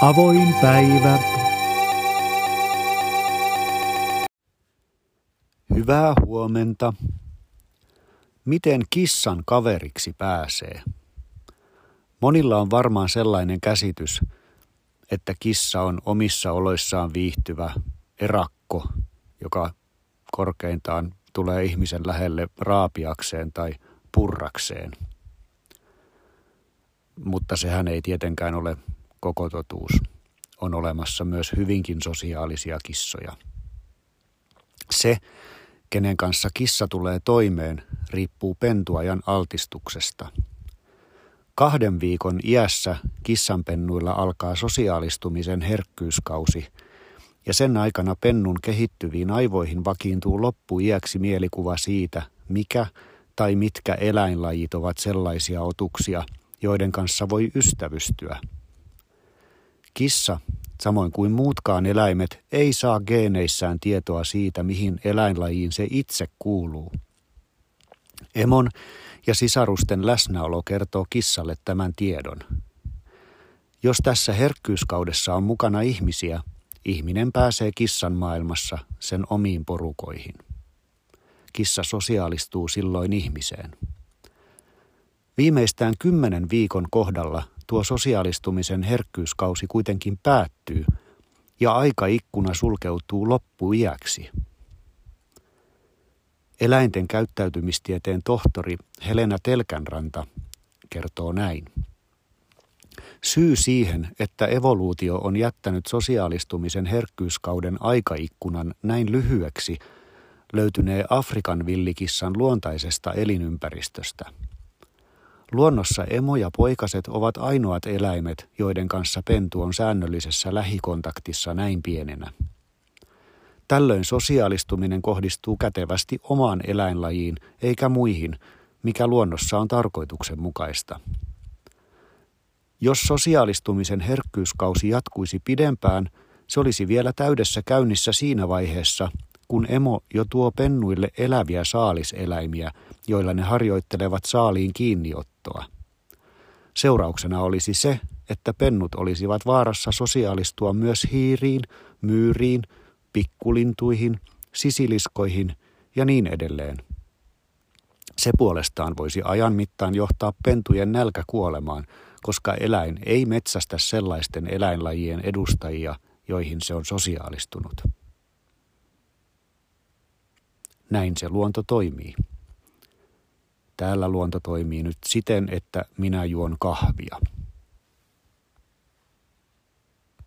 Avoin päivä. Hyvää huomenta. Miten kissan kaveriksi pääsee? Monilla on varmaan sellainen käsitys, että kissa on omissa oloissaan viihtyvä erakko, joka korkeintaan tulee ihmisen lähelle raapiakseen tai purrakseen. Mutta sehän ei tietenkään ole koko totuus. On olemassa myös hyvinkin sosiaalisia kissoja. Se, kenen kanssa kissa tulee toimeen, riippuu pentuajan altistuksesta. Kahden viikon iässä kissanpennuilla alkaa sosiaalistumisen herkkyyskausi, ja sen aikana pennun kehittyviin aivoihin vakiintuu loppuiäksi mielikuva siitä, mikä tai mitkä eläinlajit ovat sellaisia otuksia, joiden kanssa voi ystävystyä – Kissa, samoin kuin muutkaan eläimet, ei saa geeneissään tietoa siitä, mihin eläinlajiin se itse kuuluu. Emon ja sisarusten läsnäolo kertoo kissalle tämän tiedon. Jos tässä herkkyyskaudessa on mukana ihmisiä, ihminen pääsee kissan maailmassa sen omiin porukoihin. Kissa sosiaalistuu silloin ihmiseen. Viimeistään kymmenen viikon kohdalla tuo sosiaalistumisen herkkyyskausi kuitenkin päättyy ja aikaikkuna sulkeutuu loppuiäksi. Eläinten käyttäytymistieteen tohtori Helena Telkänranta kertoo näin. Syy siihen, että evoluutio on jättänyt sosiaalistumisen herkkyyskauden aikaikkunan näin lyhyeksi, löytynee Afrikan villikissan luontaisesta elinympäristöstä – Luonnossa emo ja poikaset ovat ainoat eläimet, joiden kanssa pentu on säännöllisessä lähikontaktissa näin pienenä. Tällöin sosiaalistuminen kohdistuu kätevästi omaan eläinlajiin eikä muihin, mikä luonnossa on tarkoituksenmukaista. Jos sosiaalistumisen herkkyyskausi jatkuisi pidempään, se olisi vielä täydessä käynnissä siinä vaiheessa, kun emo jo tuo pennuille eläviä saaliseläimiä, joilla ne harjoittelevat saaliin kiinniottoa. Seurauksena olisi se, että pennut olisivat vaarassa sosiaalistua myös hiiriin, myyriin, pikkulintuihin, sisiliskoihin ja niin edelleen. Se puolestaan voisi ajan mittaan johtaa pentujen nälkäkuolemaan, koska eläin ei metsästä sellaisten eläinlajien edustajia, joihin se on sosiaalistunut. Näin se luonto toimii. Täällä luonto toimii nyt siten, että minä juon kahvia.